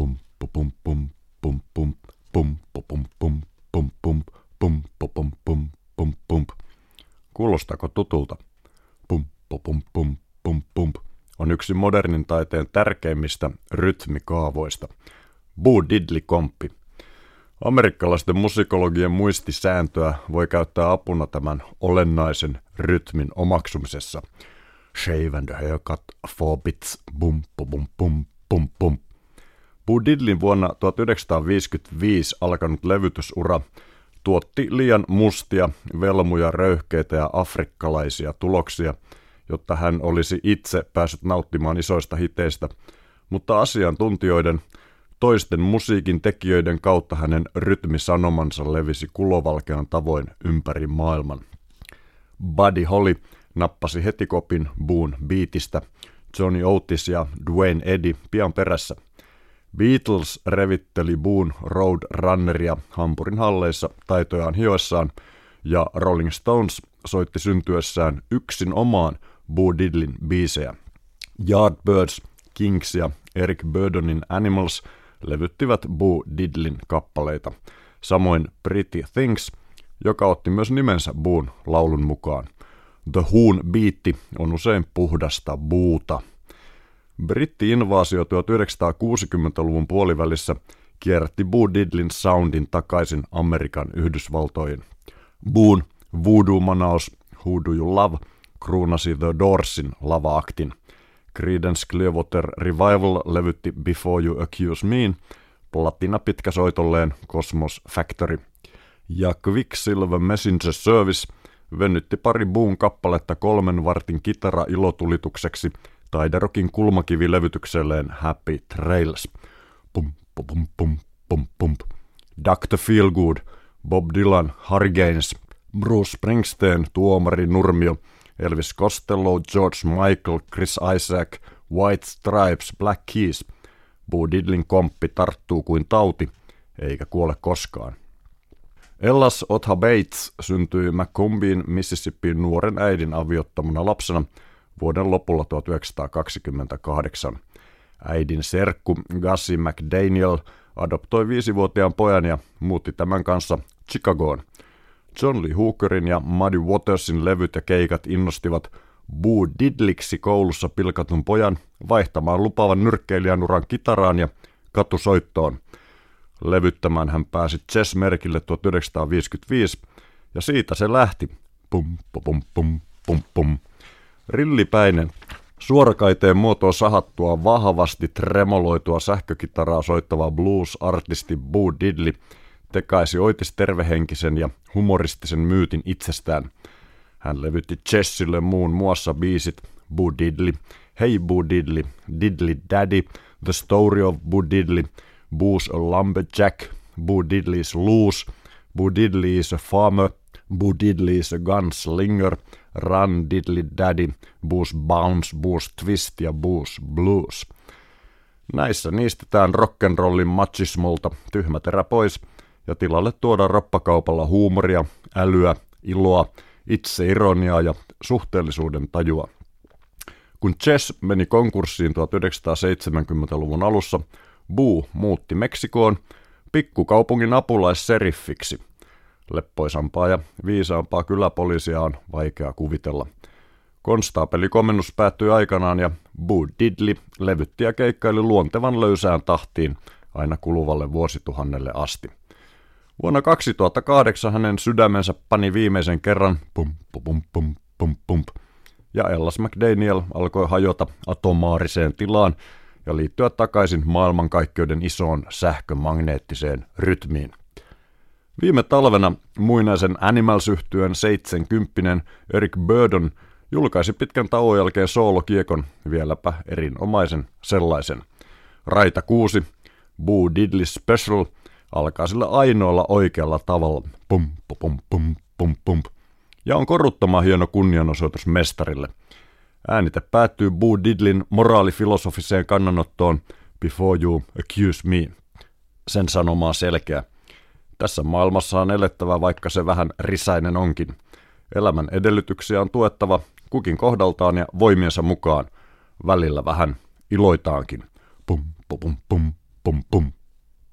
pum pum pum pum pum pum pum pum pum pum pum pum pum pum pum Kuulostako tutulta? Pum pum pum pum pum on yksi modernin taiteen tärkeimmistä rytmikaavoista. Boo Diddley Komppi. Amerikkalaisten musikologien muistisääntöä voi käyttää apuna tämän olennaisen rytmin omaksumisessa. Shave and haircut, four bits, bum bum bum bum bum. Boo Diddlin vuonna 1955 alkanut levytysura tuotti liian mustia, velmuja, röyhkeitä ja afrikkalaisia tuloksia, jotta hän olisi itse päässyt nauttimaan isoista hiteistä, mutta asiantuntijoiden, toisten musiikin tekijöiden kautta hänen rytmisanomansa levisi kulovalkean tavoin ympäri maailman. Buddy Holly nappasi heti kopin Boon beatistä, Johnny Otis ja Dwayne Eddy pian perässä – Beatles revitteli Boon Road Runneria Hampurin halleissa taitojaan hioissaan, ja Rolling Stones soitti syntyessään yksin omaan Boo Diddlin biisejä. Yardbirds, Kings ja Eric Burdonin Animals levyttivät Boo Diddlin kappaleita. Samoin Pretty Things, joka otti myös nimensä Boon laulun mukaan. The Hoon biitti on usein puhdasta buuta. Britti-invaasio 1960-luvun puolivälissä kierrätti Boo Diddlin soundin takaisin Amerikan Yhdysvaltoihin. Boon Voodoo-manaus Who Do You Love kruunasi The Doorsin lava-aktin. Creedence Clearwater Revival levytti Before You Accuse Me, platina pitkäsoitolleen Cosmos Factory. Ja Quicksilver Messenger Service venytti pari Boon kappaletta kolmen vartin kitara ilotulitukseksi – Taiderokin kulmakivilevytykselleen Happy Trails. Pum, pum, pum, pum, pum, pum. Dr. Feelgood, Bob Dylan, Harry Gaines, Bruce Springsteen, Tuomari Nurmio, Elvis Costello, George Michael, Chris Isaac, White Stripes, Black Keys. Boo Diddlin komppi tarttuu kuin tauti, eikä kuole koskaan. Ellas Otha Bates syntyi Macombien Mississippiin nuoren äidin aviottomana lapsena – vuoden lopulla 1928. Äidin serkku Gussie McDaniel adoptoi viisivuotiaan pojan ja muutti tämän kanssa Chicagoon. John Lee Hookerin ja Muddy Watersin levyt ja keikat innostivat Boo Diddliksi koulussa pilkatun pojan vaihtamaan lupaavan nyrkkeilijän uran kitaraan ja katusoittoon. Levyttämään hän pääsi Chess-merkille 1955 ja siitä se lähti. Pum, pum, pum, pum, pum. Rillipäinen, suorakaiteen muotoon sahattua, vahvasti tremoloitua sähkökitaraa soittava blues-artisti Boo Diddley tekaisi oitis tervehenkisen ja humoristisen myytin itsestään. Hän levytti Chessille muun muassa biisit Boo Diddley, Hey Boo Diddley, Diddley Daddy, The Story of Boo Diddley, Boo's a Lumberjack, Boo Diddley's Loose, Boo Diddley is a Farmer, Boo Diddley is a Gunslinger – Run Diddly Daddy, Boost Bounce, Boost Twist ja Boost Blues. Näissä niistetään rock'n'rollin machismolta tyhmäterä pois ja tilalle tuodaan roppakaupalla huumoria, älyä, iloa, itseironiaa ja suhteellisuuden tajua. Kun Chess meni konkurssiin 1970-luvun alussa, Boo muutti Meksikoon pikkukaupungin apulaisseriffiksi – Leppoisampaa ja viisaampaa kyläpoliisia on vaikea kuvitella. Konstaapelikomennus päättyi aikanaan ja Boo Diddley levytti ja keikkaili luontevan löysään tahtiin aina kuluvalle vuosituhannelle asti. Vuonna 2008 hänen sydämensä pani viimeisen kerran pum pum pum pum pum ja Ellas McDaniel alkoi hajota atomaariseen tilaan ja liittyä takaisin maailmankaikkeuden isoon sähkömagneettiseen rytmiin. Viime talvena muinaisen Animals-yhtyön 70 Eric Burdon julkaisi pitkän tauon jälkeen soolokiekon, vieläpä erinomaisen sellaisen. Raita 6, Boo Diddley Special, alkaa sillä ainoalla oikealla tavalla. Pum, pum, pum, pum, pum. Ja on koruttoman hieno kunnianosoitus mestarille. Äänite päättyy Boo Diddlin moraalifilosofiseen kannanottoon Before you accuse me. Sen sanomaa selkeä. Tässä maailmassa on elettävä, vaikka se vähän risäinen onkin. Elämän edellytyksiä on tuettava kukin kohdaltaan ja voimiensa mukaan. Välillä vähän iloitaankin. Pum, pum, pum,